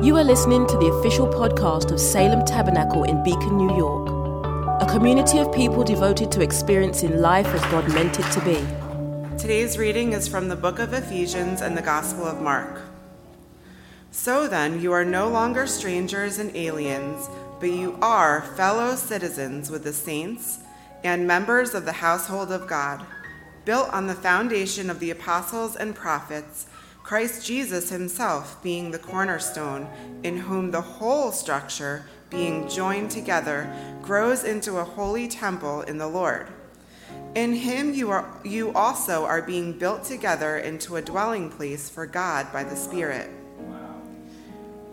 You are listening to the official podcast of Salem Tabernacle in Beacon, New York, a community of people devoted to experiencing life as God meant it to be. Today's reading is from the book of Ephesians and the Gospel of Mark. So then, you are no longer strangers and aliens, but you are fellow citizens with the saints and members of the household of God, built on the foundation of the apostles and prophets Christ Jesus himself being the cornerstone, in whom the whole structure, being joined together, grows into a holy temple in the Lord. In him you, are, you also are being built together into a dwelling place for God by the Spirit.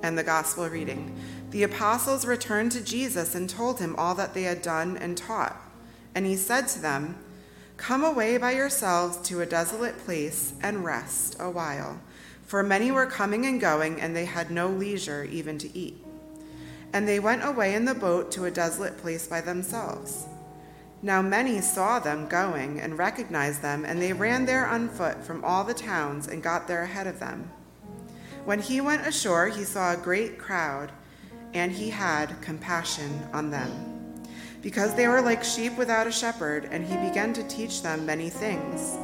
And the Gospel reading. The apostles returned to Jesus and told him all that they had done and taught. And he said to them, Come away by yourselves to a desolate place and rest a while. For many were coming and going, and they had no leisure even to eat. And they went away in the boat to a desolate place by themselves. Now many saw them going and recognized them, and they ran there on foot from all the towns and got there ahead of them. When he went ashore, he saw a great crowd, and he had compassion on them because they were like sheep without a shepherd, and he began to teach them many things.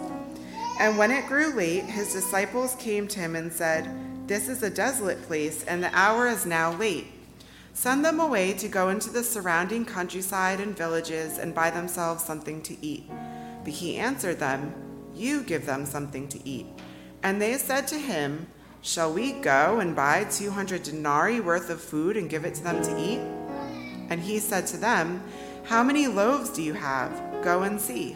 And when it grew late, his disciples came to him and said, This is a desolate place, and the hour is now late. Send them away to go into the surrounding countryside and villages and buy themselves something to eat. But he answered them, You give them something to eat. And they said to him, Shall we go and buy 200 denarii worth of food and give it to them to eat? And he said to them, how many loaves do you have? Go and see.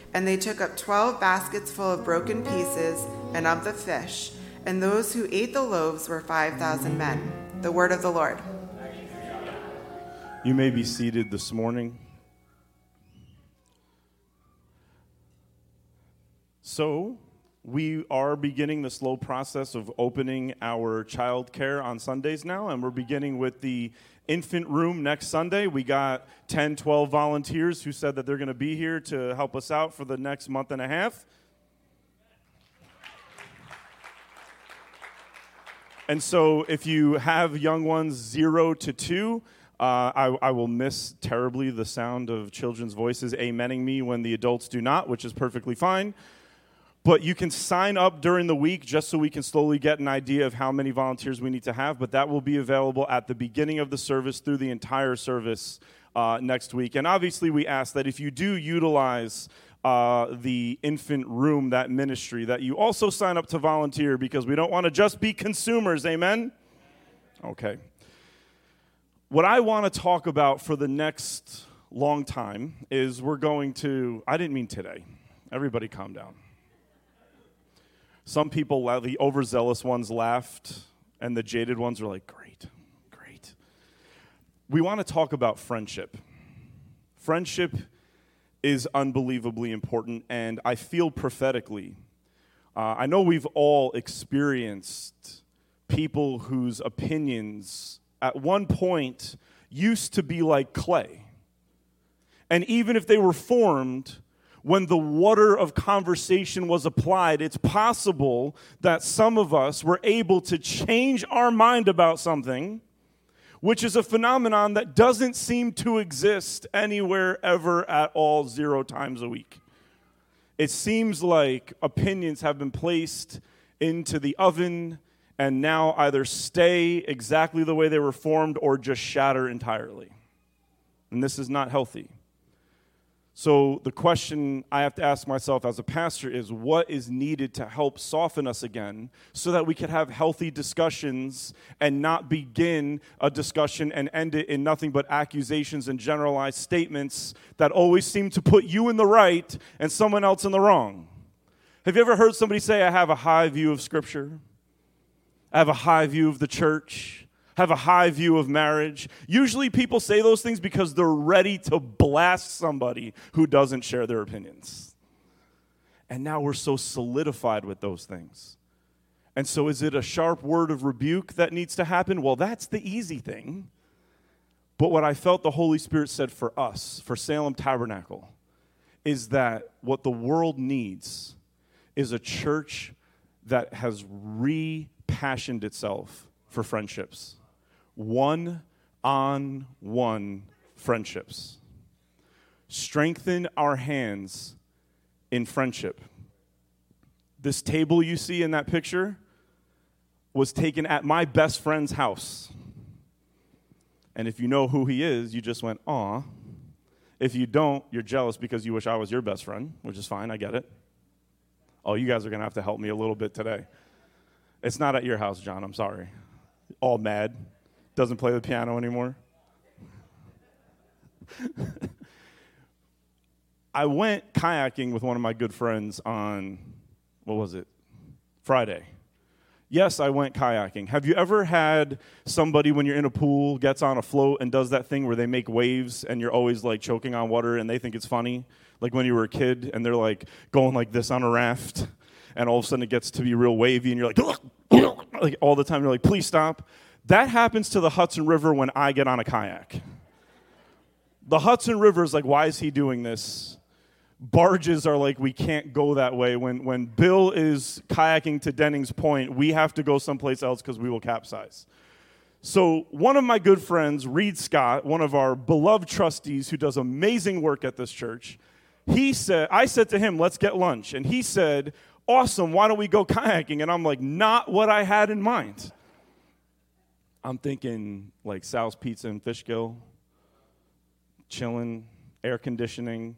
And they took up twelve baskets full of broken pieces and of the fish. And those who ate the loaves were 5,000 men. The word of the Lord. You may be seated this morning. So, we are beginning the slow process of opening our child care on Sundays now, and we're beginning with the infant room next Sunday. We got 10, 12 volunteers who said that they're going to be here to help us out for the next month and a half. And so, if you have young ones zero to two, uh, I, I, will miss terribly the sound of children's voices amening me when the adults do not, which is perfectly fine. But you can sign up during the week just so we can slowly get an idea of how many volunteers we need to have. But that will be available at the beginning of the service through the entire service uh, next week. And obviously, we ask that if you do utilize uh, the infant room, that ministry, that you also sign up to volunteer because we don't want to just be consumers. Amen? Okay. What I want to talk about for the next long time is we're going to, I didn't mean today. Everybody calm down. Some people, the overzealous ones, laughed, and the jaded ones were like, great, great. We want to talk about friendship. Friendship is unbelievably important, and I feel prophetically. Uh, I know we've all experienced people whose opinions at one point used to be like clay. And even if they were formed when the water of conversation was applied, it's possible that some of us were able to change our mind about something, which is a phenomenon that doesn't seem to exist anywhere ever at all, zero times a week. It seems like opinions have been placed into the oven and now either stay exactly the way they were formed or just shatter entirely. And this is not healthy. So, the question I have to ask myself as a pastor is what is needed to help soften us again so that we can have healthy discussions and not begin a discussion and end it in nothing but accusations and generalized statements that always seem to put you in the right and someone else in the wrong? Have you ever heard somebody say, I have a high view of Scripture? I have a high view of the church? Have a high view of marriage. Usually people say those things because they're ready to blast somebody who doesn't share their opinions. And now we're so solidified with those things. And so, is it a sharp word of rebuke that needs to happen? Well, that's the easy thing. But what I felt the Holy Spirit said for us, for Salem Tabernacle, is that what the world needs is a church that has repassioned itself for friendships. One on one friendships. Strengthen our hands in friendship. This table you see in that picture was taken at my best friend's house. And if you know who he is, you just went, aw. If you don't, you're jealous because you wish I was your best friend, which is fine, I get it. Oh, you guys are to have to help me a little bit today. It's not at your house, John, I'm sorry. All mad, doesn't play the piano anymore. I went kayaking with one of my good friends on, what was it? Friday. Yes, I went kayaking. Have you ever had somebody when you're in a pool gets on a float and does that thing where they make waves and you're always like choking on water and they think it's funny? Like when you were a kid and they're like going like this on a raft and all of a sudden it gets to be real wavy and you're like, like all the time you're like, please stop. That happens to the Hudson River when I get on a kayak. The Hudson River is like, why is he doing this? barges are like we can't go that way. When when bill is kayaking to dennings point we have to go someplace else because we will capsize. So one of my good friends reed scott one of our beloved trustees who does amazing work at this church he said i said to him let's get lunch. And he said awesome why don't we go kayaking? And i'm like not what i had in mind i'm thinking like sal's pizza and fishkill chilling air conditioning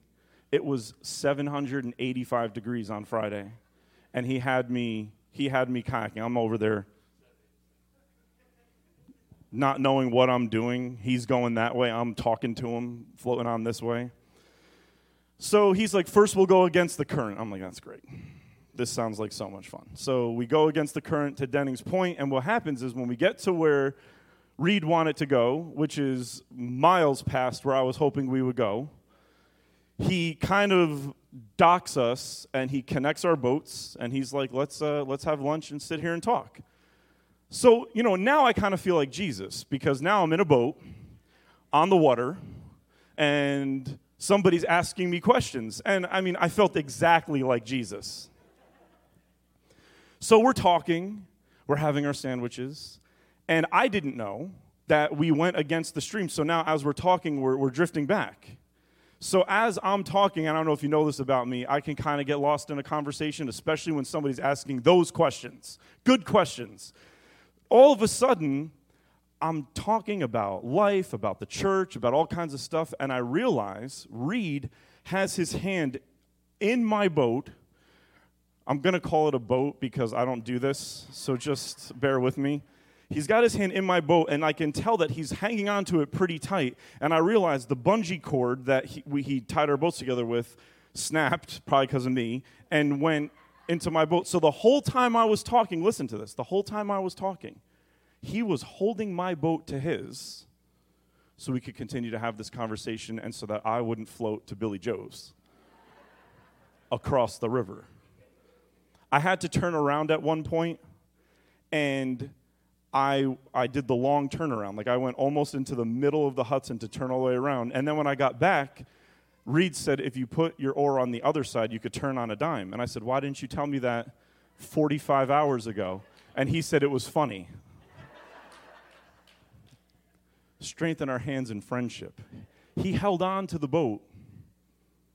it was 785 degrees on Friday, and he had me he had me kayaking. I'm over there not knowing what I'm doing. He's going that way. I'm talking to him, floating on this way. So he's like, first we'll go against the current. I'm like, that's great. This sounds like so much fun. So we go against the current to Dennings Point, and what happens is when we get to where Reed wanted to go, which is miles past where I was hoping we would go, he kind of docks us and he connects our boats and he's like, let's, uh, let's have lunch and sit here and talk. So, you know, now I kind of feel like Jesus because now I'm in a boat on the water and somebody's asking me questions. And I mean, I felt exactly like Jesus. So we're talking, we're having our sandwiches, and I didn't know that we went against the stream. So now, as we're talking, we're, we're drifting back. So, as I'm talking, I don't know if you know this about me, I can kind of get lost in a conversation, especially when somebody's asking those questions. Good questions. All of a sudden, I'm talking about life, about the church, about all kinds of stuff, and I realize Reed has his hand in my boat. I'm going to call it a boat because I don't do this, so just bear with me he's got his hand in my boat, and I can tell that he's hanging on to it pretty tight. And I realize the bungee cord that he, we, he tied our boats together with snapped, probably because of me, and went into my boat. So the whole time I was talking, listen to this, the whole time I was talking, he was holding my boat to his so we could continue to have this conversation and so that I wouldn't float to Billy Joe's across the river. I had to turn around at one point and I, I did the long turnaround. Like I went almost into the middle of the Hudson to turn all the way around. And then when I got back, Reed said, if you put your oar on the other side, you could turn on a dime. And I said, why didn't you tell me that 45 hours ago? And he said it was funny. Strengthen our hands in friendship. He held on to the boat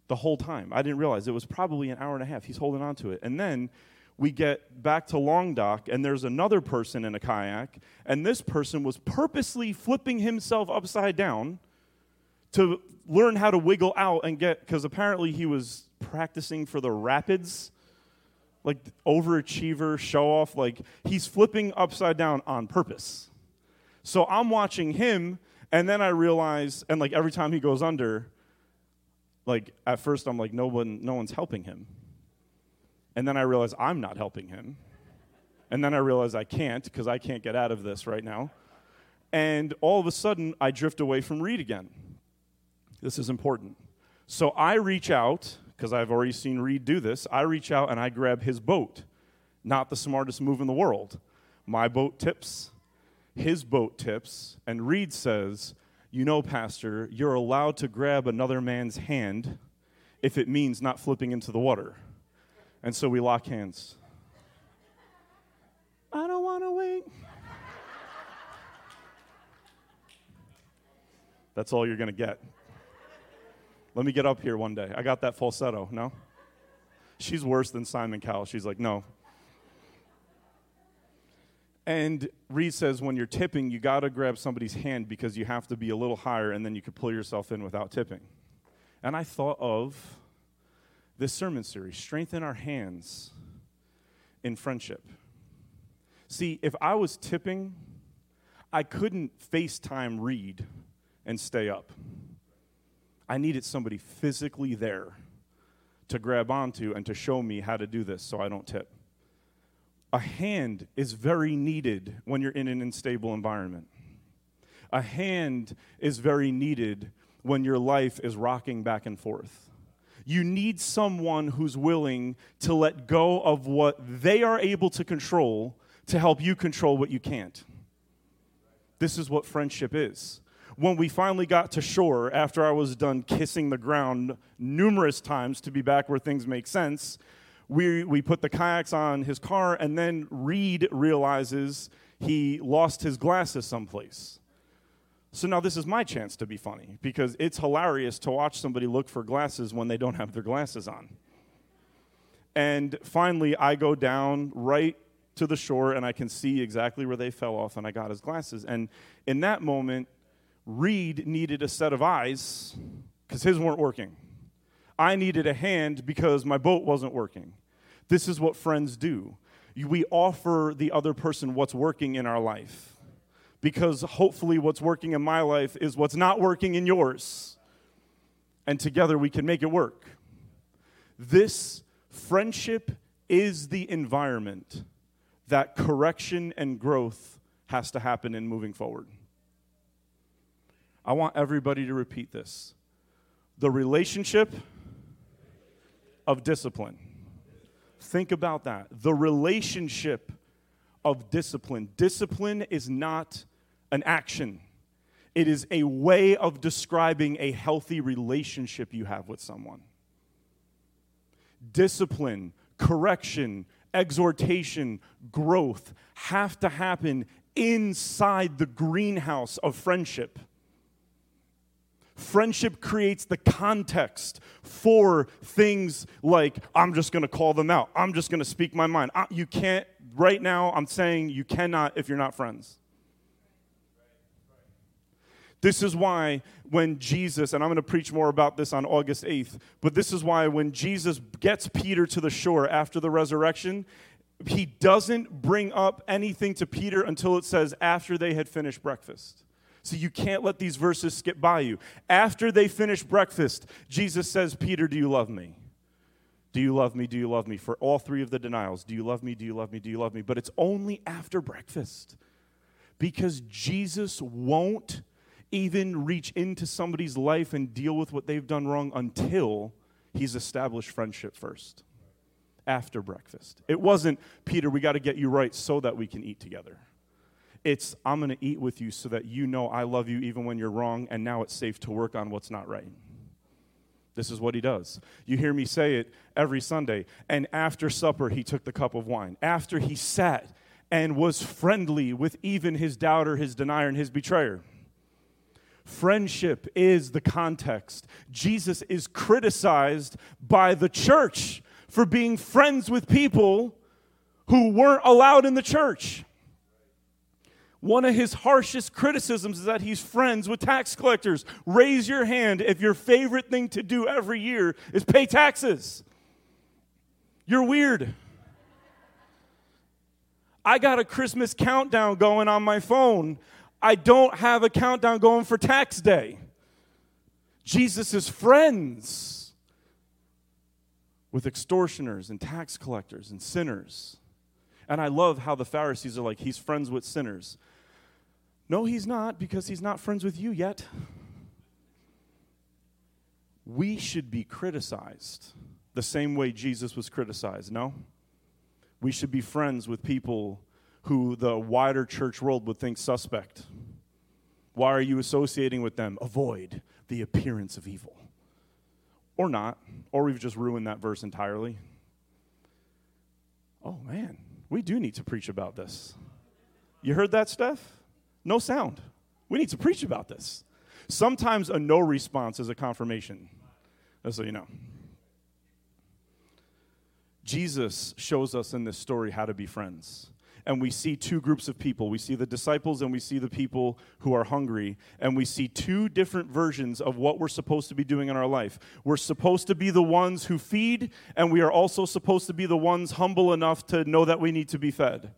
the whole time. I didn't realize it was probably an hour and a half. He's holding on to it. And then we get back to Long Dock, and there's another person in a kayak, and this person was purposely flipping himself upside down to learn how to wiggle out and get, because apparently he was practicing for the rapids, like overachiever, show off. Like he's flipping upside down on purpose. So I'm watching him, and then I realize, and like every time he goes under, like at first I'm like, no one, no one's helping him. And then I realize I'm not helping him. And then I realize I can't because I can't get out of this right now. And all of a sudden, I drift away from Reed again. This is important. So I reach out, because I've already seen Reed do this. I reach out and I grab his boat. Not the smartest move in the world. My boat tips, his boat tips, and Reed says, You know, Pastor, you're allowed to grab another man's hand if it means not flipping into the water. And so we lock hands. I don't want to wait. That's all you're going to get. Let me get up here one day. I got that falsetto, no? She's worse than Simon Cowell. She's like, no. And Reed says when you're tipping, you got to grab somebody's hand because you have to be a little higher and then you can pull yourself in without tipping. And I thought of this sermon series strengthen our hands in friendship. See, if I was tipping, I couldn't FaceTime Reed and stay up. I needed somebody physically there to grab onto and to show me how to do this so I don't tip. A hand is very needed when you're in an unstable environment. A hand is very needed when your life is rocking back and forth. You need someone who's willing to let go of what they are able to control to help you control what you can't. This is what friendship is when we finally got to shore, after I was done kissing the ground numerous times to be back where things make sense, we, we put the kayaks on his car, and then Reed realizes he lost his glasses someplace. So now this is my chance to be funny because it's hilarious to watch somebody look for glasses when they don't have their glasses on. And finally, I go down right to the shore and I can see exactly where they fell off, and I got his glasses. And in that moment, Reed needed a set of eyes because his weren't working. I needed a hand because my boat wasn't working. This is what friends do. We offer the other person what's working in our life because hopefully what's working in my life is what's not working in yours. And together we can make it work. This friendship is the environment that correction and growth has to happen in moving forward. I want everybody to repeat this the relationship of discipline. Think about that. The relationship of discipline. Discipline is not an action, it is a way of describing a healthy relationship you have with someone. Discipline, correction, exhortation, growth have to happen inside the greenhouse of friendship. Friendship creates the context for things like, I'm just going to call them out. I'm just going to speak my mind. You can't, right now, I'm saying you cannot if you're not friends. This is why when Jesus, and I'm going to preach more about this on August 8th, but this is why when Jesus gets Peter to the shore after the resurrection, he doesn't bring up anything to Peter until it says after they had finished breakfast. So you can't let these verses skip by you. After they finish breakfast, Jesus says, Peter, do you love me? Do you love me? Do you love me? For all three of the denials. Do you love me? Do you love me? Do you love me? But it's only after breakfast because Jesus won't even reach into somebody's life and deal with what they've done wrong until he's established friendship first. After breakfast. It wasn't, Peter, we got to get you right so that we can eat together. It's, I'm going to eat with you so that you know I love you even when you're wrong, and now it's safe to work on what's not right. This is what he does. You hear me say it every Sunday. And after supper, he took the cup of wine. After he sat and was friendly with even his doubter, his denier, and his betrayer. Friendship is the context. Jesus is criticized by the church for being friends with people who weren't allowed in the church. One of his harshest criticisms is that he's friends with tax collectors. Raise your hand if your favorite thing to do every year is pay taxes. You're weird. I got a Christmas countdown going on my phone. I don't have a countdown going for tax day. Jesus is friends with extortioners and tax collectors and sinners. And I love how the Pharisees are like, he's friends with sinners. No, he's not, because he's not friends with you yet. We should be criticized the same way Jesus was criticized, no? We should be friends with people who the wider church world would think suspect. Why are you associating with them? Avoid the appearance of evil. Or not, or we've just ruined that verse entirely. Oh man, we do need to preach about this. You heard that, Steph? No sound. We need to preach about this. Sometimes a no response is a confirmation, just so you know. Jesus shows us in this story how to be friends and we see two groups of people. We see the disciples and we see the people who are hungry. And we see two different versions of what we're supposed to be doing in our life. We're supposed to be the ones who feed, and we are also supposed to be the ones humble enough to know that we need to be fed.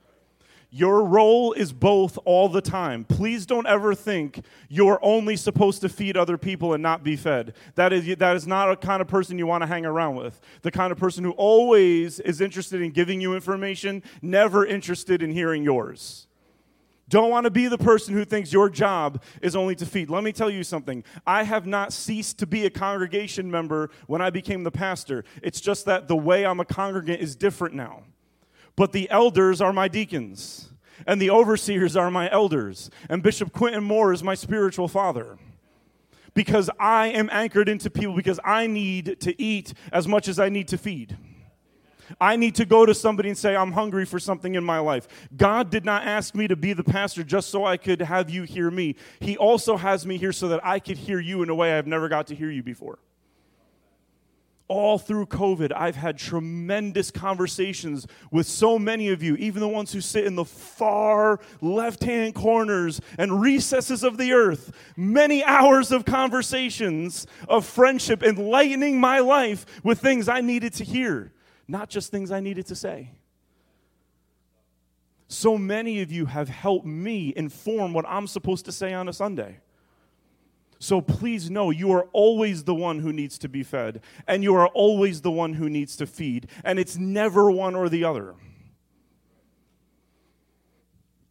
Your role is both all the time. Please don't ever think you're only supposed to feed other people and not be fed. That is, that is not a kind of person you want to hang around with. The kind of person who always is interested in giving you information, never interested in hearing yours. Don't want to be the person who thinks your job is only to feed. Let me tell you something. I have not ceased to be a congregation member when I became the pastor. It's just that the way I'm a congregant is different now. But the elders are my deacons, and the overseers are my elders, and Bishop Quentin Moore is my spiritual father. Because I am anchored into people, because I need to eat as much as I need to feed. I need to go to somebody and say, I'm hungry for something in my life. God did not ask me to be the pastor just so I could have you hear me. He also has me here so that I could hear you in a way I've never got to hear you before all through COVID, I've had tremendous conversations with so many of you, even the ones who sit in the far left hand corners and recesses of the earth. Many hours of conversations of friendship, enlightening my life with things I needed to hear, not just things I needed to say. So many of you have helped me inform what I'm supposed to say on a Sunday. So please know you are always the one who needs to be fed, and you are always the one who needs to feed, and it's never one or the other.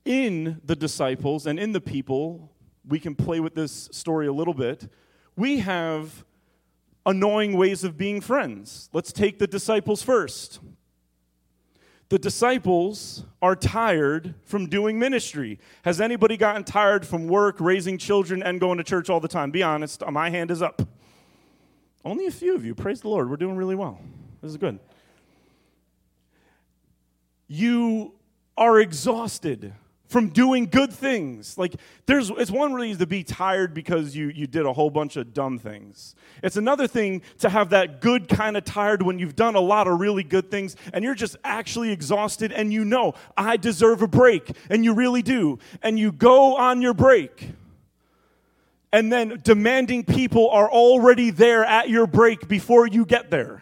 In the disciples and in the people, we can play with this story a little bit. We have annoying ways of being friends. Let's take the disciples first the disciples are tired from doing ministry. Has anybody gotten tired from work, raising children, and going to church all the time? Be honest, my hand is up. Only a few of you. Praise the Lord. We're doing really well. This is good. You are exhausted from doing good things. Like there's it's one reason to be tired because you you did a whole bunch of dumb things. It's another thing to have that good kind of tired when you've done a lot of really good things and you're just actually exhausted and you know I deserve a break and you really do. And you go on your break. And then demanding people are already there at your break before you get there.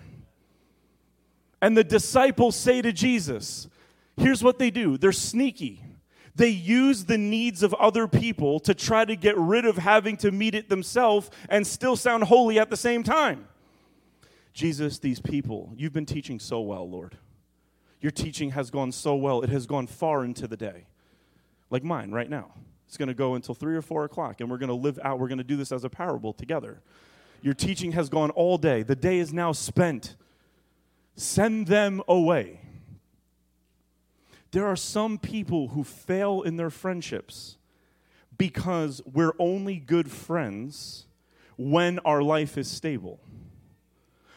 And the disciples say to Jesus, here's what they do. They're sneaky they use the needs of other people to try to get rid of having to meet it themselves and still sound holy at the same time. Jesus, these people, you've been teaching so well, Lord. Your teaching has gone so well, it has gone far into the day. Like mine right now. It's going to go until three or four o'clock, and we're going to live out, we're going to do this as a parable together. Your teaching has gone all day. The day is now spent. Send them away. There are some people who fail in their friendships because we're only good friends when our life is stable.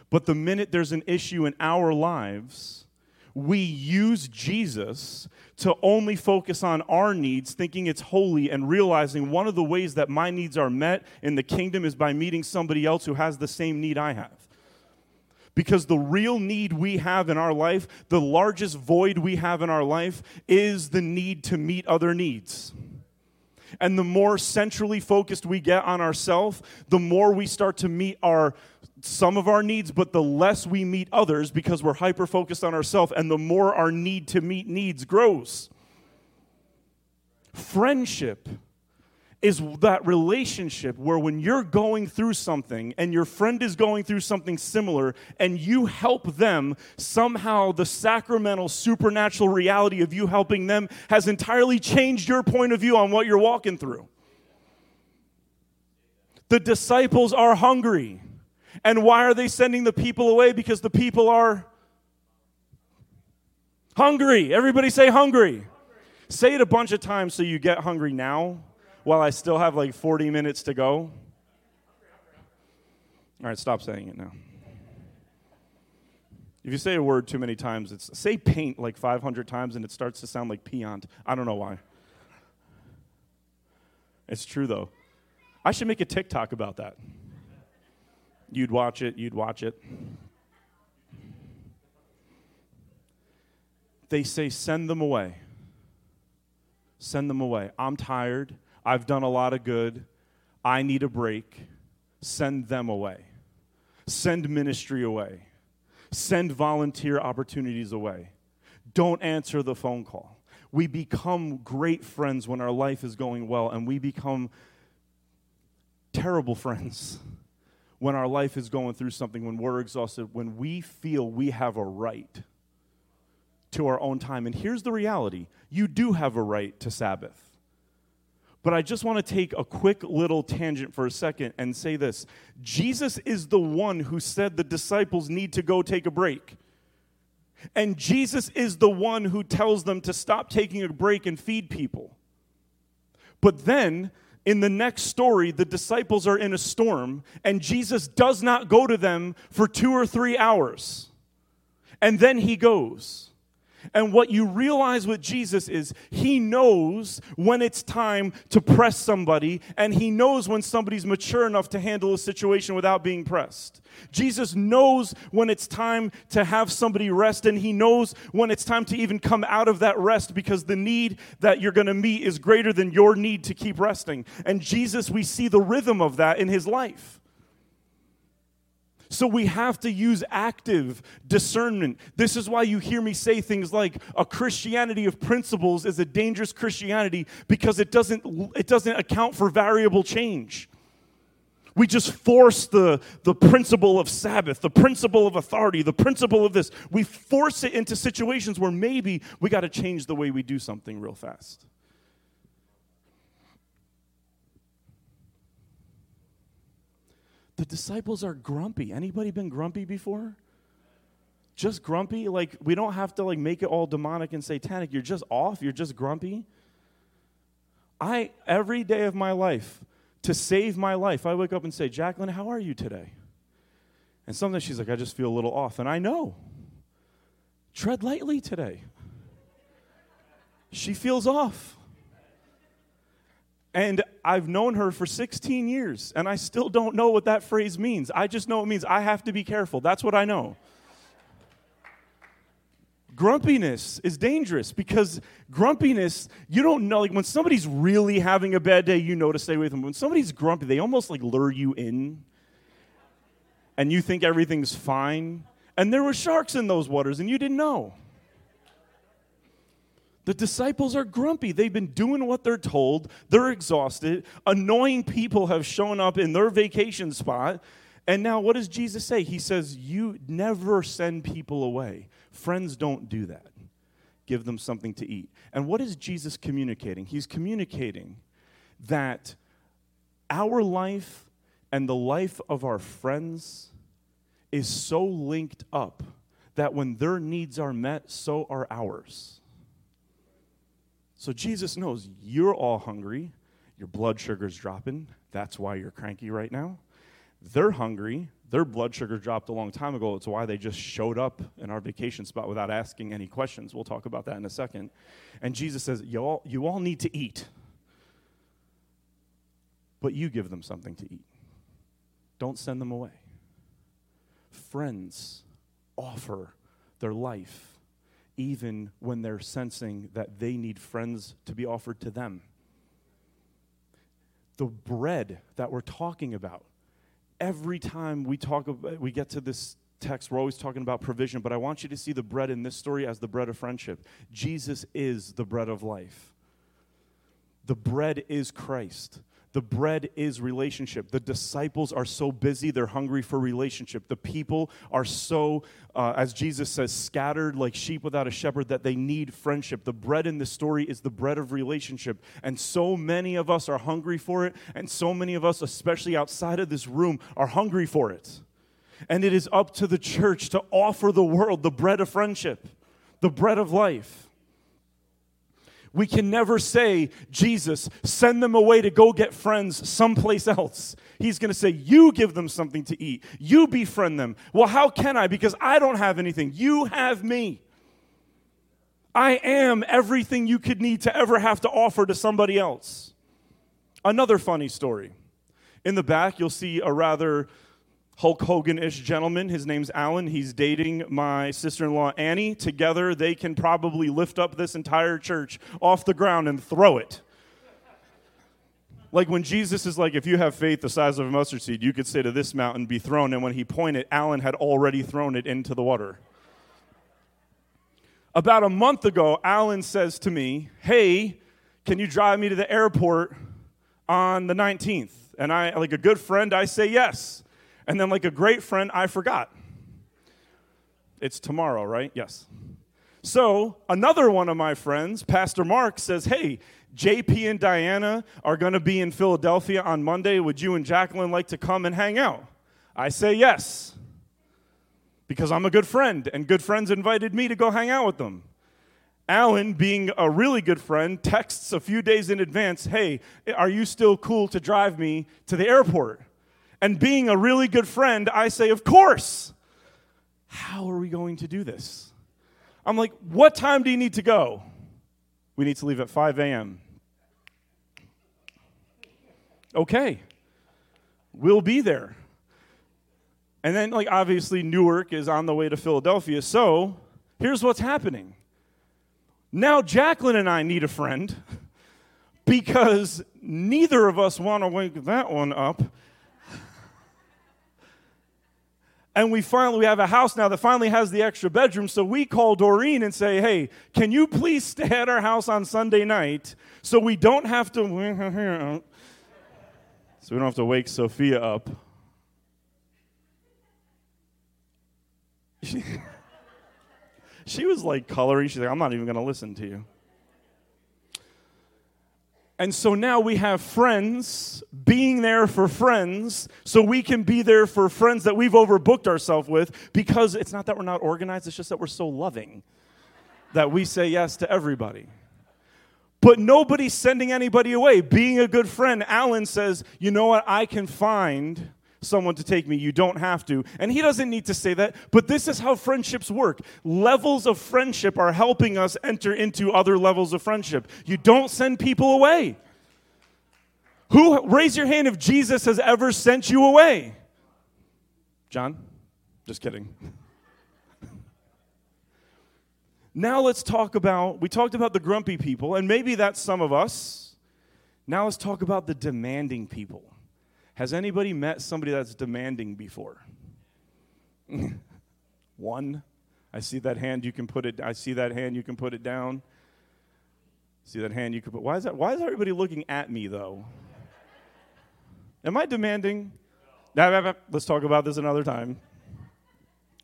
But the minute there's an issue in our lives, we use Jesus to only focus on our needs, thinking it's holy, and realizing one of the ways that my needs are met in the kingdom is by meeting somebody else who has the same need I have. Because the real need we have in our life, the largest void we have in our life, is the need to meet other needs. And the more centrally focused we get on ourselves, the more we start to meet our some of our needs, but the less we meet others because we're hyper focused on ourselves, and the more our need to meet needs grows. Friendship is that relationship where when you're going through something and your friend is going through something similar and you help them, somehow the sacramental, supernatural reality of you helping them has entirely changed your point of view on what you're walking through. The disciples are hungry. And why are they sending the people away? Because the people are hungry. Everybody say hungry. hungry. Say it a bunch of times so you get hungry now while I still have like 40 minutes to go? All right, stop saying it now. If you say a word too many times, it's say paint like 500 times and it starts to sound like peont. I don't know why. It's true though. I should make a TikTok about that. You'd watch it, you'd watch it. They say, send them away. Send them away. I'm tired. I've done a lot of good. I need a break. Send them away. Send ministry away. Send volunteer opportunities away. Don't answer the phone call. We become great friends when our life is going well, and we become terrible friends when our life is going through something, when we're exhausted, when we feel we have a right to our own time. And here's the reality you do have a right to Sabbath. But I just want to take a quick little tangent for a second and say this Jesus is the one who said the disciples need to go take a break. And Jesus is the one who tells them to stop taking a break and feed people. But then, in the next story, the disciples are in a storm, and Jesus does not go to them for two or three hours. And then he goes. And what you realize with Jesus is he knows when it's time to press somebody, and he knows when somebody's mature enough to handle a situation without being pressed. Jesus knows when it's time to have somebody rest, and he knows when it's time to even come out of that rest because the need that you're going to meet is greater than your need to keep resting. And Jesus, we see the rhythm of that in his life. So we have to use active discernment. This is why you hear me say things like a Christianity of principles is a dangerous Christianity because it doesn't, it doesn't account for variable change. We just force the, the principle of Sabbath, the principle of authority, the principle of this. We force it into situations where maybe we got to change the way we do something real fast. The disciples are grumpy. Anybody been grumpy before? Just grumpy? Like we don't have to like make it all demonic and satanic. You're just off, you're just grumpy. I every day of my life to save my life, I wake up and say, "Jacqueline, how are you today?" And sometimes she's like, "I just feel a little off." And I know. Tread lightly today. She feels off. And I've known her for 16 years, and I still don't know what that phrase means. I just know it means I have to be careful. That's what I know. Grumpiness is dangerous because grumpiness, you don't know. Like when somebody's really having a bad day, you know to stay with them. When somebody's grumpy, they almost like lure you in, and you think everything's fine. And there were sharks in those waters, and you didn't know. The disciples are grumpy. They've been doing what they're told. They're exhausted. Annoying people have shown up in their vacation spot. And now, what does Jesus say? He says, You never send people away. Friends don't do that. Give them something to eat. And what is Jesus communicating? He's communicating that our life and the life of our friends is so linked up that when their needs are met, so are ours. So Jesus knows you're all hungry, your blood sugar's dropping. That's why you're cranky right now. They're hungry. Their blood sugar dropped a long time ago. It's why they just showed up in our vacation spot without asking any questions. We'll talk about that in a second. And Jesus says, You all, you all need to eat, but you give them something to eat. Don't send them away. Friends offer their life even when they're sensing that they need friends to be offered to them. The bread that we're talking about, every time we talk about, we get to this text, we're always talking about provision, but I want you to see the bread in this story as the bread of friendship. Jesus is the bread of life. The bread is Christ. The bread is relationship. The disciples are so busy, they're hungry for relationship. The people are so, uh, as Jesus says, scattered like sheep without a shepherd that they need friendship. The bread in this story is the bread of relationship. And so many of us are hungry for it, and so many of us, especially outside of this room, are hungry for it. And it is up to the church to offer the world the bread of friendship, the bread of life. We can never say, Jesus, send them away to go get friends someplace else. He's going to say, You give them something to eat. You befriend them. Well, how can I? Because I don't have anything. You have me. I am everything you could need to ever have to offer to somebody else. Another funny story. In the back, you'll see a rather Hulk Hogan ish gentleman. His name's Alan. He's dating my sister in law, Annie. Together, they can probably lift up this entire church off the ground and throw it. Like when Jesus is like, if you have faith the size of a mustard seed, you could say to this mountain, be thrown. And when he pointed, Alan had already thrown it into the water. About a month ago, Alan says to me, Hey, can you drive me to the airport on the 19th? And I, like a good friend, I say yes. And then, like a great friend, I forgot. It's tomorrow, right? Yes. So, another one of my friends, Pastor Mark, says, Hey, JP and Diana are going to be in Philadelphia on Monday. Would you and Jacqueline like to come and hang out? I say yes, because I'm a good friend, and good friends invited me to go hang out with them. Alan, being a really good friend, texts a few days in advance, Hey, are you still cool to drive me to the airport? And being a really good friend, I say, Of course. How are we going to do this? I'm like, What time do you need to go? We need to leave at 5 a.m. Okay, we'll be there. And then, like, obviously, Newark is on the way to Philadelphia. So here's what's happening. Now, Jacqueline and I need a friend because neither of us want to wake that one up and we finally we have a house now that finally has the extra bedroom so we call doreen and say hey can you please stay at our house on sunday night so we don't have to so we don't have to wake sophia up. She, she was like coloring she's like i'm not even going to listen to you and so now we have friends being there for friends so we can be there for friends that we've overbooked ourselves with because it's not that we're not organized, it's just that we're so loving that we say yes to everybody. But nobody's sending anybody away. Being a good friend, Alan says, you know what, I can find someone to take me. You don't have to. And he doesn't need to say that, but this is how friendships work. Levels of friendship are helping us enter into other levels of friendship. You don't send people away. Who, raise your hand if Jesus has ever sent you away? John? Just kidding. now let's talk about, we talked about the grumpy people, and maybe that's some of us. Now let's talk about the demanding people. Has anybody met somebody that's demanding before? One. I see that hand, you can put it I see that hand, you can put it down. See that hand you can put Why is that why is everybody looking at me though? Am I demanding? Let's talk about this another time.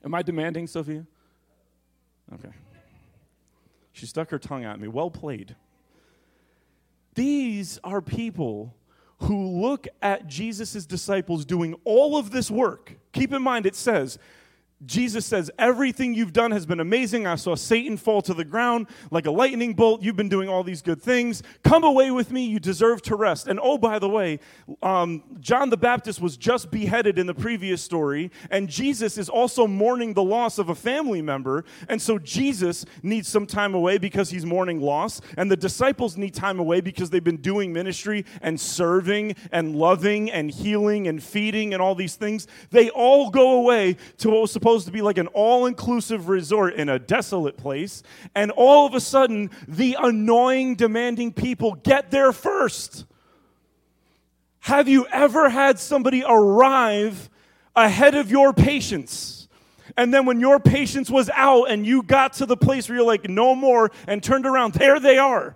Am I demanding, Sophia? Okay. She stuck her tongue at me. Well played. These are people who look at Jesus' disciples doing all of this work. Keep in mind, it says, Jesus says, Everything you've done has been amazing. I saw Satan fall to the ground like a lightning bolt. You've been doing all these good things. Come away with me. You deserve to rest. And oh, by the way, um, John the Baptist was just beheaded in the previous story, and Jesus is also mourning the loss of a family member. And so Jesus needs some time away because he's mourning loss, and the disciples need time away because they've been doing ministry and serving and loving and healing and feeding and all these things. They all go away to what was supposed supposed to be like an all inclusive resort in a desolate place, and all of a sudden, the annoying, demanding people get there first. Have you ever had somebody arrive ahead of your patience? And then when your patience was out and you got to the place where you're like, no more, and turned around, there they are.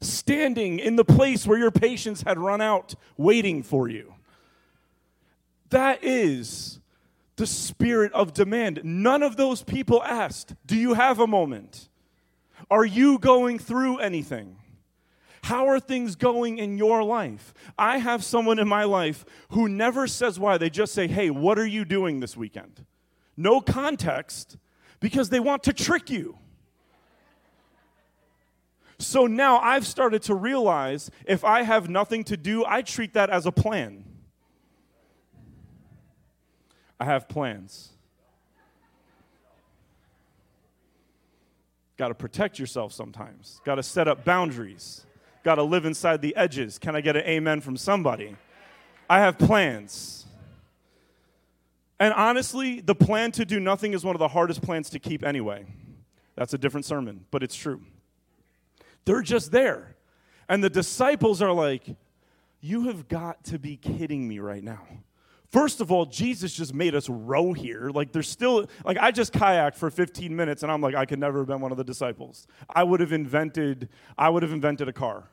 standing in the place where your patience had run out, waiting for you. That is the spirit of demand. None of those people asked, Do you have a moment? Are you going through anything? How are things going in your life? I have someone in my life who never says why. They just say, Hey, what are you doing this weekend? No context because they want to trick you. So now I've started to realize if I have nothing to do, I treat that as a plan. I have plans. Got to protect yourself sometimes. Got to set up boundaries. Got to live inside the edges. Can I get an amen from somebody? I have plans. And honestly, the plan to do nothing is one of the hardest plans to keep anyway. That's a different sermon, but it's true. They're just there. And the disciples are like, You have got to be kidding me right now. First of all, Jesus just made us row here. Like, there's still, like, I just kayaked for 15 minutes and I'm like, I could never have been one of the disciples. I would have invented, I would have invented a car.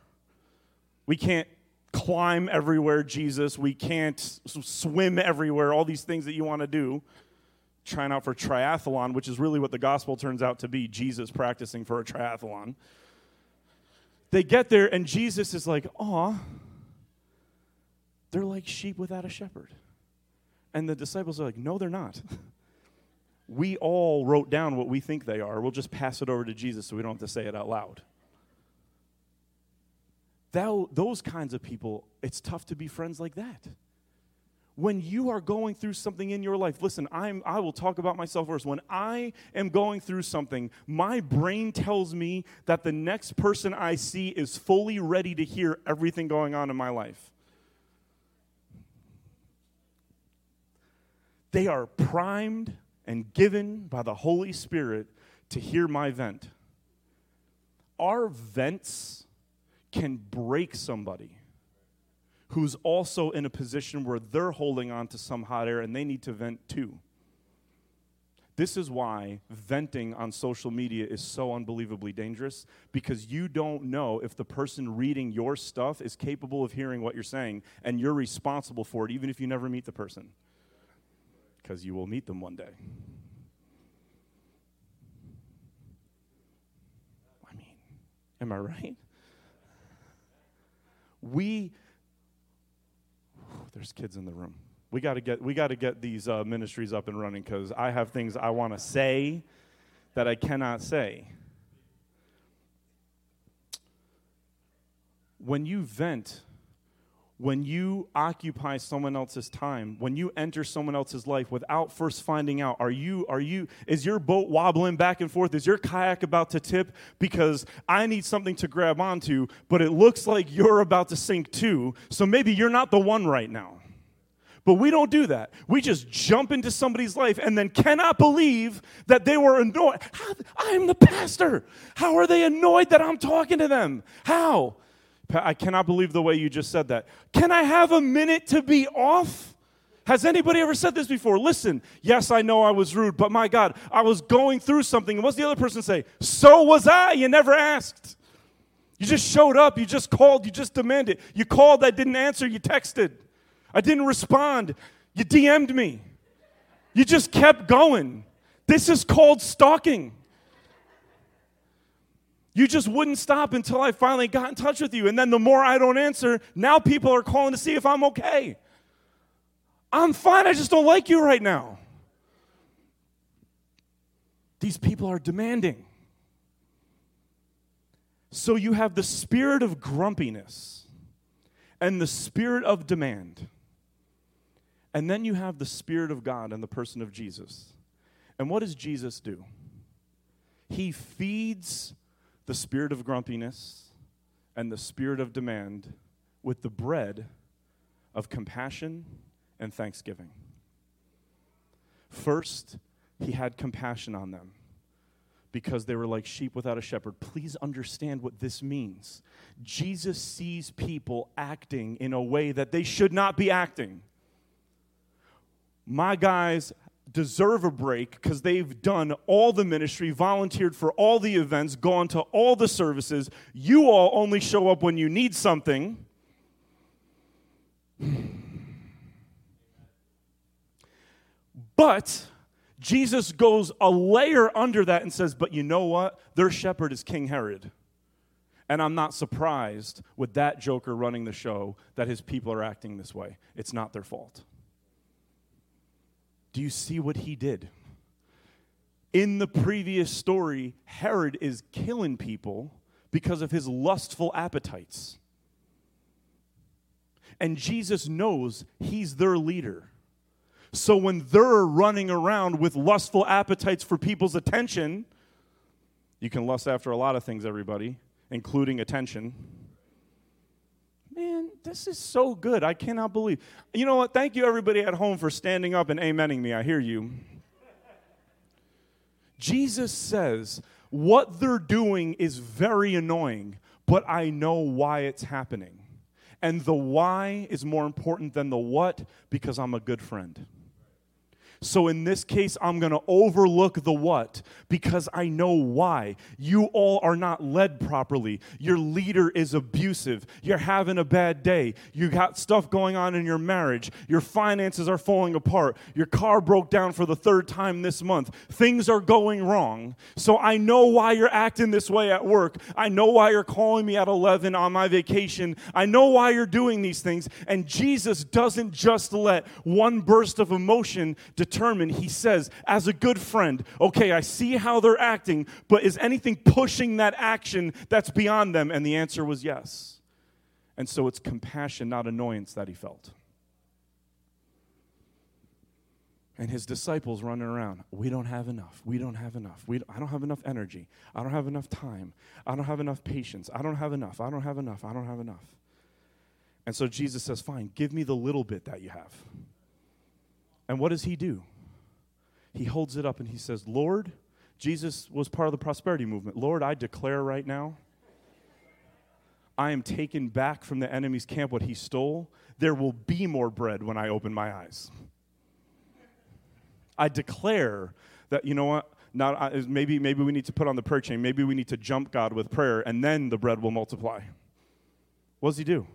We can't climb everywhere, Jesus. We can't swim everywhere, all these things that you want to do. Trying out for triathlon, which is really what the gospel turns out to be Jesus practicing for a triathlon. They get there, and Jesus is like, Aw, they're like sheep without a shepherd. And the disciples are like, No, they're not. we all wrote down what we think they are. We'll just pass it over to Jesus so we don't have to say it out loud. That, those kinds of people, it's tough to be friends like that. When you are going through something in your life, listen, I'm, I will talk about myself first. When I am going through something, my brain tells me that the next person I see is fully ready to hear everything going on in my life. They are primed and given by the Holy Spirit to hear my vent. Our vents can break somebody who's also in a position where they're holding on to some hot air and they need to vent too. This is why venting on social media is so unbelievably dangerous because you don't know if the person reading your stuff is capable of hearing what you're saying and you're responsible for it, even if you never meet the person because you will meet them one day. I mean, am I right? We, there's kids in the room. We got to get we got to get these uh, ministries up and running because I have things I want to say that I cannot say. When you vent when you occupy someone else's time when you enter someone else's life without first finding out are you are you is your boat wobbling back and forth is your kayak about to tip because i need something to grab onto but it looks like you're about to sink too so maybe you're not the one right now but we don't do that. We just jump into somebody's life and then cannot believe that they were annoyed. I'm the pastor. How are they annoyed that I'm talking to them? How? I cannot believe the way you just said that. Can I have a minute to be off? Has anybody ever said this before? Listen, yes, I know I was rude, but my God, I was going through something. And what's the other person say? So was I. You never asked. You just showed up. You just called. You just demanded. You called. I didn't answer. You texted. I didn't respond. You DM'd me. You just kept going. This is called stalking. You just wouldn't stop until I finally got in touch with you. And then the more I don't answer, now people are calling to see if I'm okay. I'm fine, I just don't like you right now. These people are demanding. So you have the spirit of grumpiness and the spirit of demand. And then you have the Spirit of God and the person of Jesus. And what does Jesus do? He feeds the spirit of grumpiness and the spirit of demand with the bread of compassion and thanksgiving. First, he had compassion on them because they were like sheep without a shepherd. Please understand what this means. Jesus sees people acting in a way that they should not be acting. My guys deserve a break because they've done all the ministry, volunteered for all the events, gone to all the services. You all only show up when you need something. But Jesus goes a layer under that and says, But you know what? Their shepherd is King Herod. And I'm not surprised with that joker running the show that his people are acting this way. It's not their fault. Do you see what he did? In the previous story, Herod is killing people because of his lustful appetites. And Jesus knows he's their leader. So when they're running around with lustful appetites for people's attention, you can lust after a lot of things, everybody, including attention. This is so good. I cannot believe. You know what? Thank you, everybody at home, for standing up and amening me. I hear you. Jesus says, What they're doing is very annoying, but I know why it's happening. And the why is more important than the what because I'm a good friend. So in this case, I'm going to overlook the what because I know why. You all are not led properly. Your leader is abusive. You're having a bad day. You got stuff going on in your marriage. Your finances are falling apart. Your car broke down for the third time this month. Things are going wrong. So I know why you're acting this way at work. I know why you're calling me at 11 on my vacation. I know why you're doing these things. And Jesus doesn't just let one burst of emotion determine, he says, as a good friend, okay, I see how they're acting, but is anything pushing that action that's beyond them? And the answer was yes. And so it's compassion, not annoyance, that he felt. And his disciples running around, we don't have enough. We don't have enough. We, I don't have enough energy. I don't have enough time. I don't have enough patience. I don't have enough. I don't have enough. I don't have enough. And so Jesus says, Fine, give me the little bit that you have. And what does he do? He holds it up and he says, Lord, Jesus was part of the prosperity movement. Lord, I declare right now, I am taken back from the enemy's camp what he stole. There will be more bread when I open my eyes. I declare that, you know what? Not, maybe, maybe we need to put on the prayer chain. Maybe we need to jump God with prayer, and then the bread will multiply. What does he do?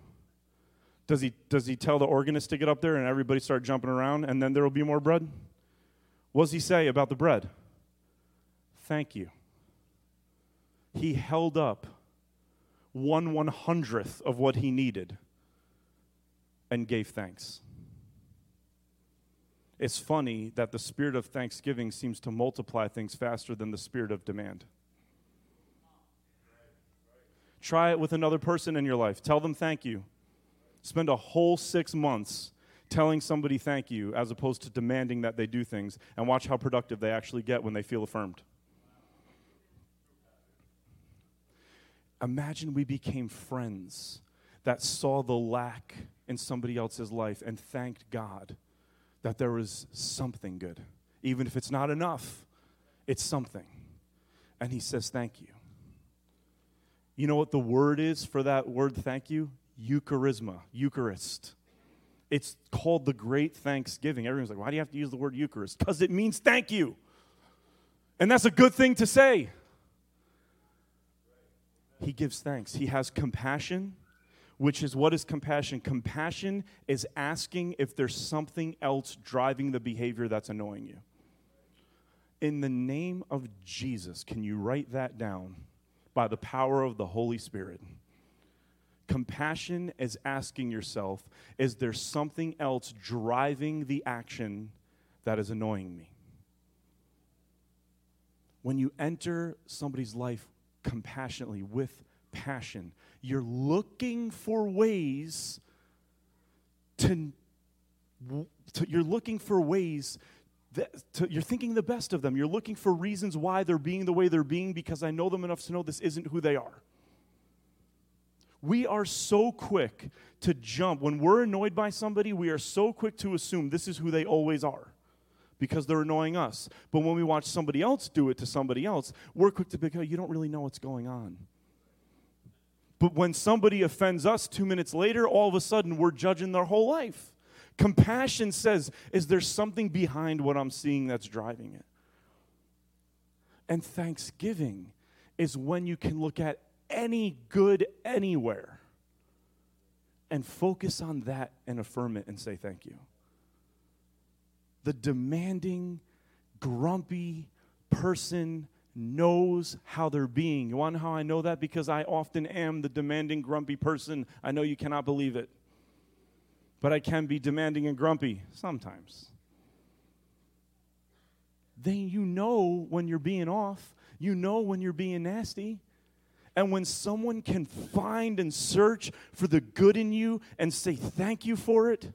Does he, does he tell the organist to get up there and everybody start jumping around, and then there will be more bread? What does he say about the bread? Thank you. He held up one one hundredth of what he needed and gave thanks. It's funny that the spirit of thanksgiving seems to multiply things faster than the spirit of demand. Try it with another person in your life. Tell them thank you. Spend a whole six months telling somebody thank you as opposed to demanding that they do things, and watch how productive they actually get when they feel affirmed. Imagine we became friends that saw the lack in somebody else's life and thanked God that there was something good. Even if it's not enough, it's something. And He says, Thank you. You know what the word is for that word, thank you? Eucharisma, Eucharist. It's called the Great Thanksgiving. Everyone's like, why do you have to use the word Eucharist? Because it means thank you. And that's a good thing to say. He gives thanks. He has compassion, which is what is compassion? Compassion is asking if there's something else driving the behavior that's annoying you. In the name of Jesus, can you write that down by the power of the Holy Spirit? Compassion is asking yourself, is there something else driving the action that is annoying me? When you enter somebody's life compassionately, with passion, you're looking for ways to, to you're looking for ways that, to, you're thinking the best of them. You're looking for reasons why they're being the way they're being because I know them enough to know this isn't who they are. We are so quick to jump. When we're annoyed by somebody, we are so quick to assume this is who they always are because they're annoying us. But when we watch somebody else do it to somebody else, we're quick to be, oh, you don't really know what's going on. But when somebody offends us two minutes later, all of a sudden we're judging their whole life Compassion says, is there something behind what I'm seeing that's driving it? And thanksgiving is when you can look at any good anywhere and focus on that and affirm it and say thank you. The demanding, grumpy person knows how they're being. You want to know how I know that? Because I often am the demanding, grumpy person. I know you cannot believe it. But I can be demanding and grumpy sometimes. Then you know when you're being off, you know when you're being nasty. And when someone can find and search for the good in you and say thank you for it,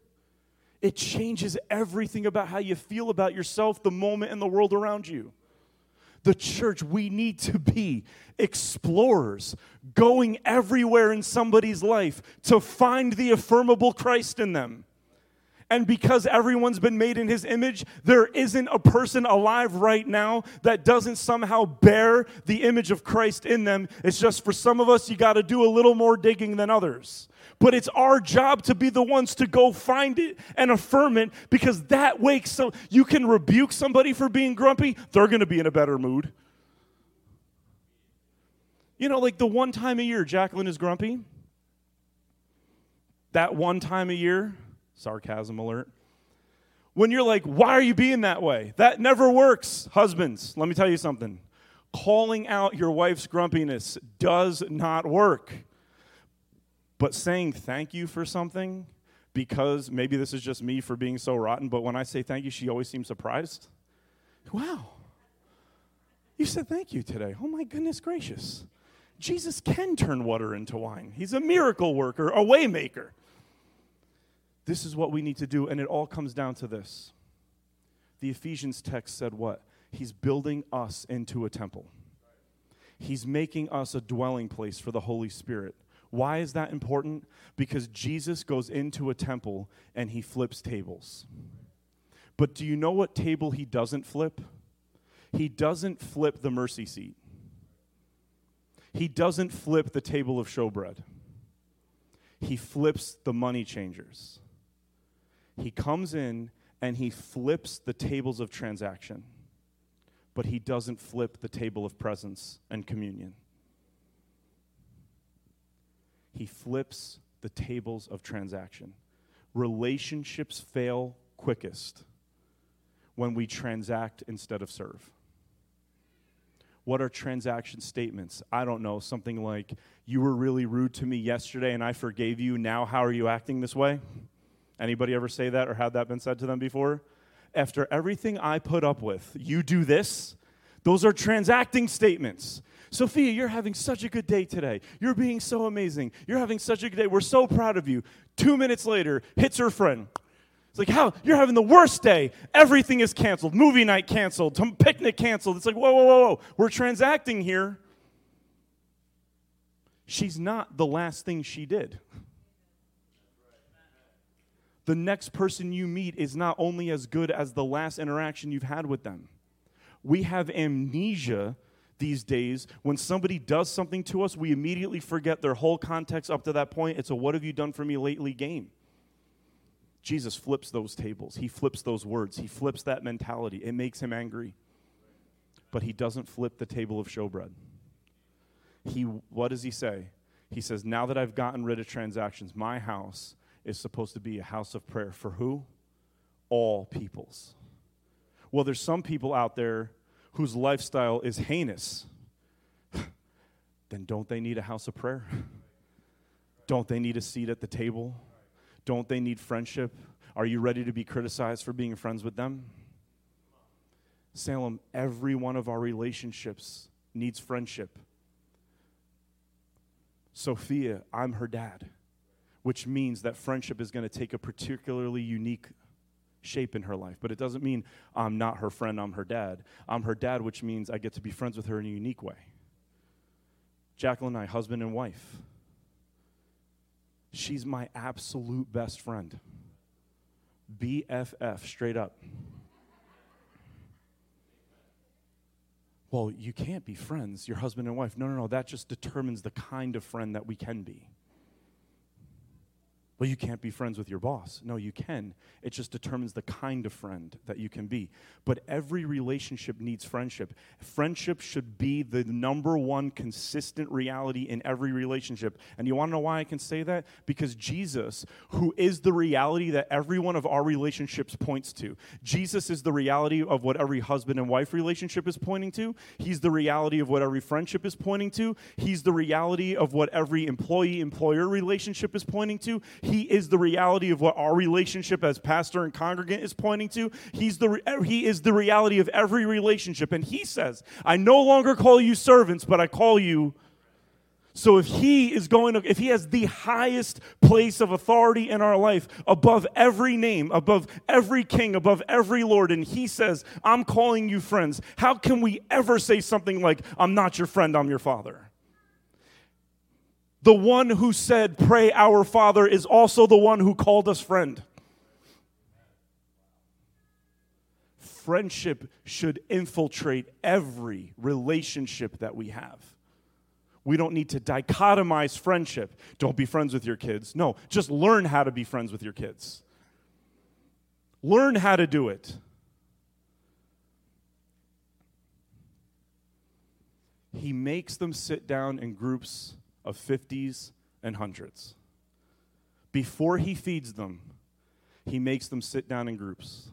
it changes everything about how you feel about yourself, the moment, and the world around you. The church, we need to be explorers, going everywhere in somebody's life to find the affirmable Christ in them. And because everyone's been made in his image, there isn't a person alive right now that doesn't somehow bear the image of Christ in them. It's just for some of us, you got to do a little more digging than others. But it's our job to be the ones to go find it and affirm it because that wakes so you can rebuke somebody for being grumpy, they're going to be in a better mood. You know, like the one time a year Jacqueline is grumpy. That one time a year, sarcasm alert. When you're like, why are you being that way? That never works, husbands. Let me tell you something. Calling out your wife's grumpiness does not work. But saying thank you for something, because maybe this is just me for being so rotten, but when I say thank you, she always seems surprised. Wow, you said thank you today. Oh my goodness gracious. Jesus can turn water into wine. He's a miracle worker, a waymaker. This is what we need to do, and it all comes down to this. The Ephesians text said what? He's building us into a temple. He's making us a dwelling place for the Holy Spirit. Why is that important? Because Jesus goes into a temple and he flips tables. But do you know what table he doesn't flip? He doesn't flip the mercy seat. He doesn't flip the table of showbread. He flips the money changers. He comes in and he flips the tables of transaction, but he doesn't flip the table of presence and communion he flips the tables of transaction. Relationships fail quickest when we transact instead of serve. What are transaction statements? I don't know, something like, You were really rude to me yesterday and I forgave you. Now, how are you acting this way? Anybody ever say that or had that been said to them before? After everything I put up with, you do this? Those are transacting statements. Sophia, you're having such a good day today. You're being so amazing. You're having such a good day. We're so proud of you. Two minutes later, hits her friend. It's like, how? You're having the worst day. Everything is canceled. Movie night canceled. Picnic canceled. It's like, whoa, whoa, whoa, whoa. We're transacting here. She's not the last thing she did. The next person you meet is not only as good as the last interaction you've had with them. We have amnesia these days. When somebody does something to us, we immediately forget their whole context up to that point. It's a what have you done for me lately game. Jesus flips those tables. He flips those words. He flips that mentality. It makes him angry. But he doesn't flip the table of showbread. He what does he say? He says, "Now that I've gotten rid of transactions, my house is supposed to be a house of prayer for who? All peoples." Well, there's some people out there whose lifestyle is heinous, then don't they need a house of prayer? Don't they need a seat at the table? Don't they need friendship? Are you ready to be criticized for being friends with them? Salem, every one of our relationships needs friendship. Sophia, I'm her dad, which means that friendship is going to take a particularly unique shape in her life. But it doesn't mean I'm not her friend, I'm her dad. I'm her dad, which means I get to be friends with her in a unique way. Jacqueline and I, husband and wife. She's my absolute best friend. BFF, straight up. Well, you can't be friends, your husband and wife. No, no, no. That just determines the kind of friend that we can be. Well, you can't be friends with your boss. No, you can. It just determines the kind of friend that you can be. But every relationship needs friendship. Friendship should be the number one consistent reality in every relationship. And you want to know why I can say that? Because Jesus, who is the reality that every one of our relationships points to, Jesus is the reality of what every husband and wife relationship is pointing to. He's the reality of what every friendship is pointing to. He's the reality of what every employee employer relationship is pointing to. Is the reality of what our relationship as pastor and congregant is pointing to. He's the, eh, he is the reality of every relationship. And he says, I no longer call you servants, but I call you. So if he is going to, if he has the highest place of authority in our life above every name, above every king, above every lord, and he says, I'm calling you friends, how can we ever say something like, I'm not your friend, I'm your father? The one who said, Pray our Father, is also the one who called us friend. Friendship should infiltrate every relationship that we have. We don't need to dichotomize friendship. Don't be friends with your kids. No, just learn how to be friends with your kids. Learn how to do it. He makes them sit down in groups of 50s and hundreds. Before he feeds them, he makes them sit down in groups.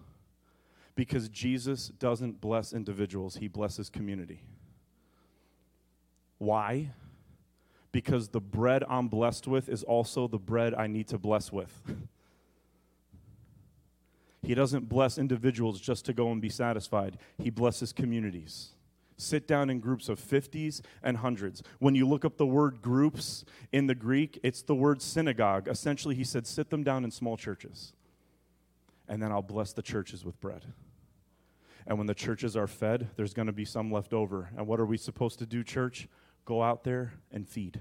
Because Jesus doesn't bless individuals, he blesses community. Why? Because the bread I'm blessed with is also the bread I need to bless with. he doesn't bless individuals just to go and be satisfied, he blesses communities sit down in groups of 50s and hundreds. When you look up the word groups in the Greek, it's the word synagogue. Essentially, he said, sit them down in small churches, and then I'll bless the churches with bread. And when the churches are fed, there's going to be some left over. And what are we supposed to do, church? Go out there and feed.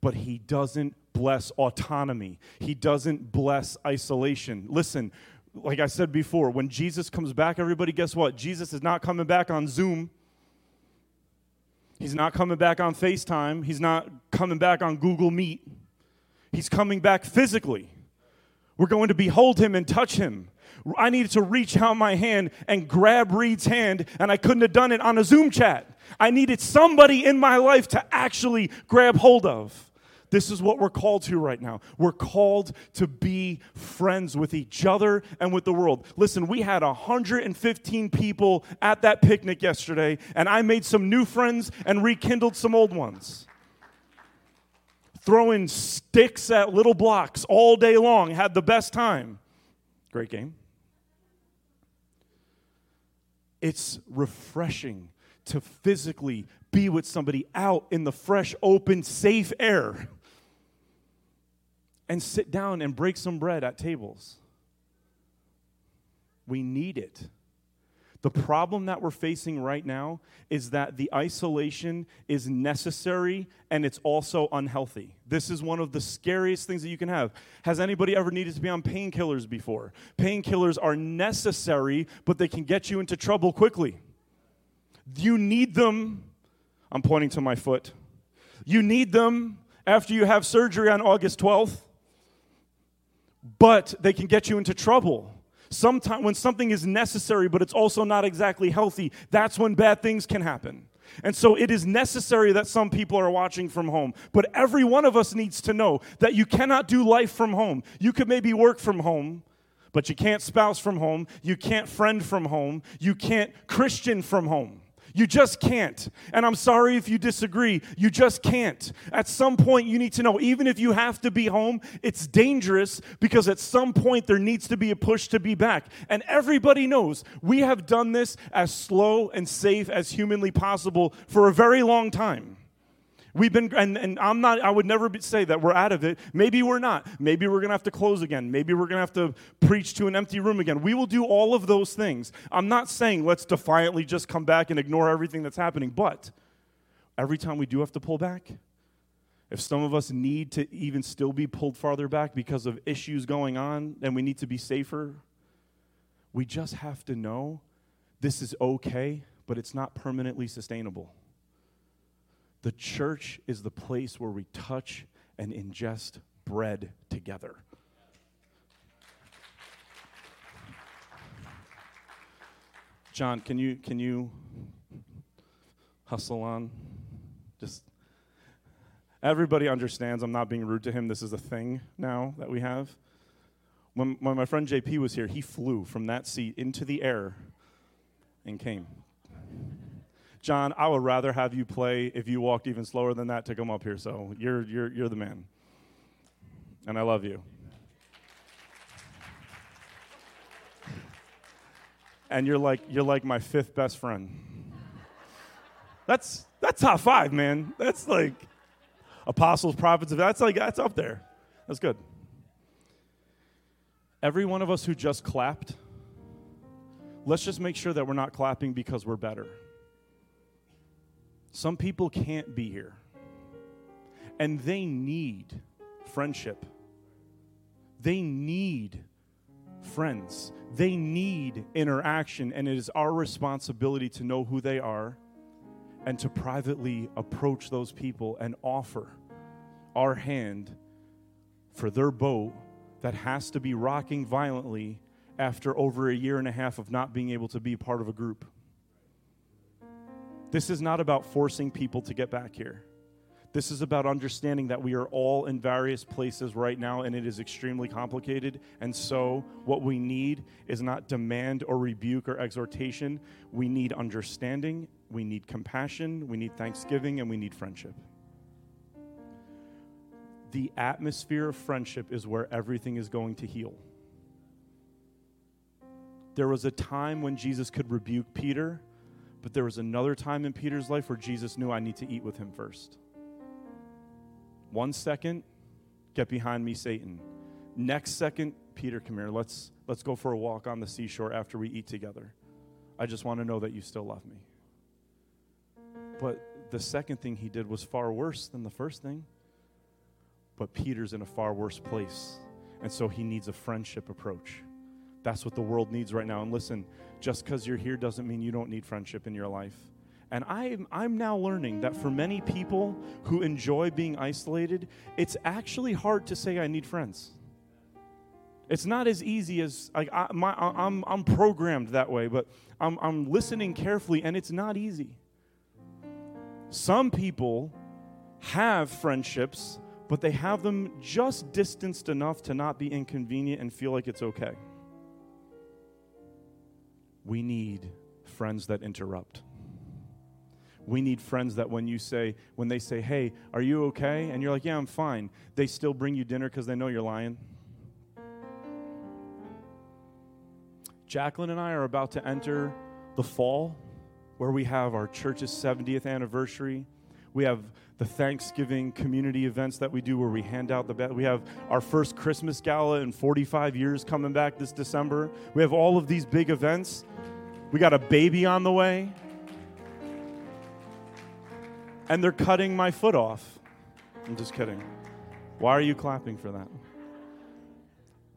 But he doesn't bless autonomy, he doesn't bless isolation. Listen, like I said before, when Jesus comes back, everybody, guess what? Jesus is not coming back on Zoom. He's not coming back on FaceTime. He's not coming back on Google Meet. He's coming back physically. We're going to behold him and touch him. I needed to reach out my hand and grab Reed's hand, and I couldn't have done it on a Zoom chat. I needed somebody in my life to actually grab hold of. This is what we're called to right now. We're called to be friends with each other and with the world. Listen, we had 115 people at that picnic yesterday, and I made some new friends and rekindled some old ones. Throwing sticks at little blocks all day long, had the best time. Great game. It's refreshing to physically be with somebody out in the fresh, open, safe air and sit down and break some bread at tables. We need it. The problem that we're facing right now is that the isolation is necessary and it's also unhealthy. This is one of the scariest things that you can have. Has anybody ever needed to be on painkillers before? Painkillers are necessary, but they can get you into trouble quickly. You need them. I'm pointing to my foot. You need them after you have surgery on August 12th but they can get you into trouble. Sometimes when something is necessary, but it's also not exactly healthy, that's when bad things can happen. And so it is necessary that some people are watching from home. But every one of us needs to know that you cannot do life from home. You could maybe work from home, but you can't spouse from home. You can't friend from home. You can't Christian from home. You just can't. And I'm sorry if you disagree. You just can't. At some point, you need to know, even if you have to be home, it's dangerous because at some point there needs to be a push to be back. And everybody knows we have done this as slow and safe as humanly possible for a very long time. We've been, and, and I'm not, I would never be, say that we're out of it. Maybe we're not. Maybe we're going to have to close again. Maybe we're going to have to preach to an empty room again. We will do all of those things. I'm not saying let's defiantly just come back and ignore everything that's happening, but every time we do have to pull back, if some of us need to even still be pulled farther back because of issues going on and we need to be safer, we just have to know this is okay, but it's not permanently sustainable. The church is the place where we touch and ingest bread together. John, can you can you hustle on? Just everybody understands I'm not being rude to him. This is a thing now that we have. When, when my friend JP was here, he flew from that seat into the air and came. John, I would rather have you play if you walked even slower than that to come up here. So you're, you're, you're the man. And I love you. And you're like, you're like my fifth best friend. That's, that's top five, man. That's like apostles, prophets. That's like, that's up there. That's good. Every one of us who just clapped, let's just make sure that we're not clapping because we're better. Some people can't be here, and they need friendship. They need friends. They need interaction, and it is our responsibility to know who they are and to privately approach those people and offer our hand for their boat that has to be rocking violently after over a year and a half of not being able to be part of a group. This is not about forcing people to get back here. This is about understanding that we are all in various places right now and it is extremely complicated. And so, what we need is not demand or rebuke or exhortation. We need understanding, we need compassion, we need thanksgiving, and we need friendship. The atmosphere of friendship is where everything is going to heal. There was a time when Jesus could rebuke Peter but there was another time in Peter's life where Jesus knew I need to eat with him first. One second, get behind me, Satan. Next second, Peter, come here. Let's let's go for a walk on the seashore after we eat together. I just want to know that you still love me. But the second thing he did was far worse than the first thing. But Peter's in a far worse place. And so he needs a friendship approach. That's what the world needs right now. And listen, just because you're here doesn't mean you don't need friendship in your life. And I'm, I'm now learning that for many people who enjoy being isolated, it's actually hard to say, I need friends. It's not as easy as like I, my, I'm, I'm programmed that way, but I'm, I'm listening carefully, and it's not easy. Some people have friendships, but they have them just distanced enough to not be inconvenient and feel like it's okay. We need friends that interrupt. We need friends that when you say, when they say, hey, are you okay? And you're like, yeah, I'm fine, they still bring you dinner because they know you're lying. Jacqueline and I are about to enter the fall where we have our church's 70th anniversary. We have the Thanksgiving community events that we do where we hand out the bed. We have our first Christmas gala in 45 years coming back this December. We have all of these big events. We got a baby on the way. And they're cutting my foot off. I'm just kidding. Why are you clapping for that?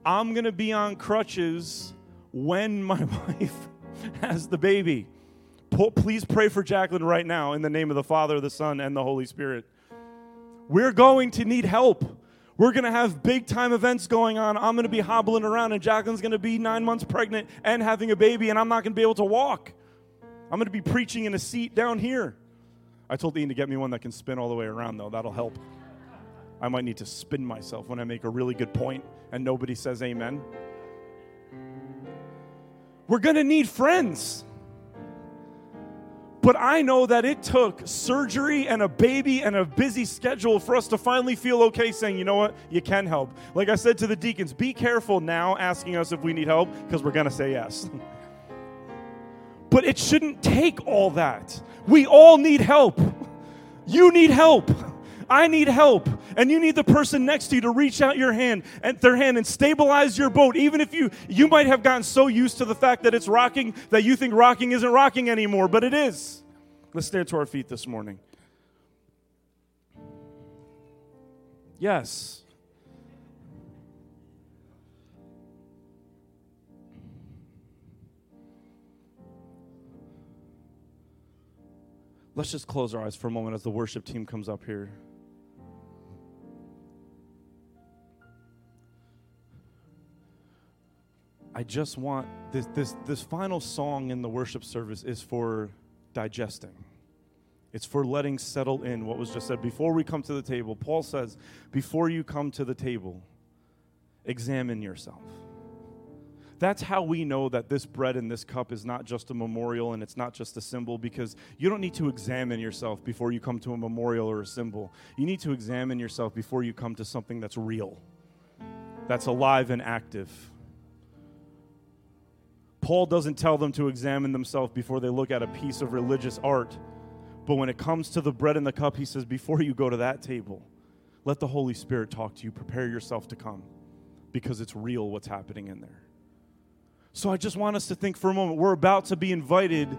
I'm going to be on crutches when my wife has the baby. Please pray for Jacqueline right now in the name of the Father, the Son, and the Holy Spirit. We're going to need help. We're going to have big time events going on. I'm going to be hobbling around, and Jacqueline's going to be nine months pregnant and having a baby, and I'm not going to be able to walk. I'm going to be preaching in a seat down here. I told Ian to get me one that can spin all the way around, though. That'll help. I might need to spin myself when I make a really good point and nobody says amen. We're going to need friends. But I know that it took surgery and a baby and a busy schedule for us to finally feel okay saying, you know what, you can help. Like I said to the deacons, be careful now asking us if we need help because we're going to say yes. but it shouldn't take all that. We all need help. You need help. I need help. And you need the person next to you to reach out your hand and their hand and stabilize your boat. Even if you you might have gotten so used to the fact that it's rocking that you think rocking isn't rocking anymore, but it is. Let's stand to our feet this morning. Yes. Let's just close our eyes for a moment as the worship team comes up here. I just want this, this, this final song in the worship service is for digesting. It's for letting settle in what was just said. Before we come to the table, Paul says, before you come to the table, examine yourself. That's how we know that this bread and this cup is not just a memorial and it's not just a symbol because you don't need to examine yourself before you come to a memorial or a symbol. You need to examine yourself before you come to something that's real, that's alive and active. Paul doesn't tell them to examine themselves before they look at a piece of religious art. But when it comes to the bread and the cup, he says, before you go to that table, let the Holy Spirit talk to you. Prepare yourself to come because it's real what's happening in there. So I just want us to think for a moment. We're about to be invited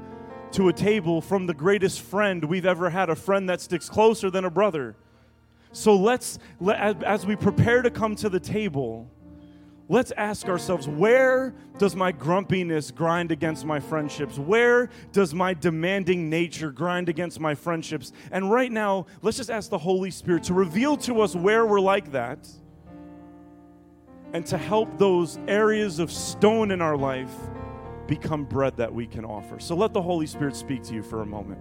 to a table from the greatest friend we've ever had, a friend that sticks closer than a brother. So let's, let, as we prepare to come to the table, let's ask ourselves where does my grumpiness grind against my friendships? Where does my demanding nature grind against my friendships? And right now, let's just ask the Holy Spirit to reveal to us where we're like that and to help those areas of stone in our life become bread that we can offer. So let the Holy Spirit speak to you for a moment.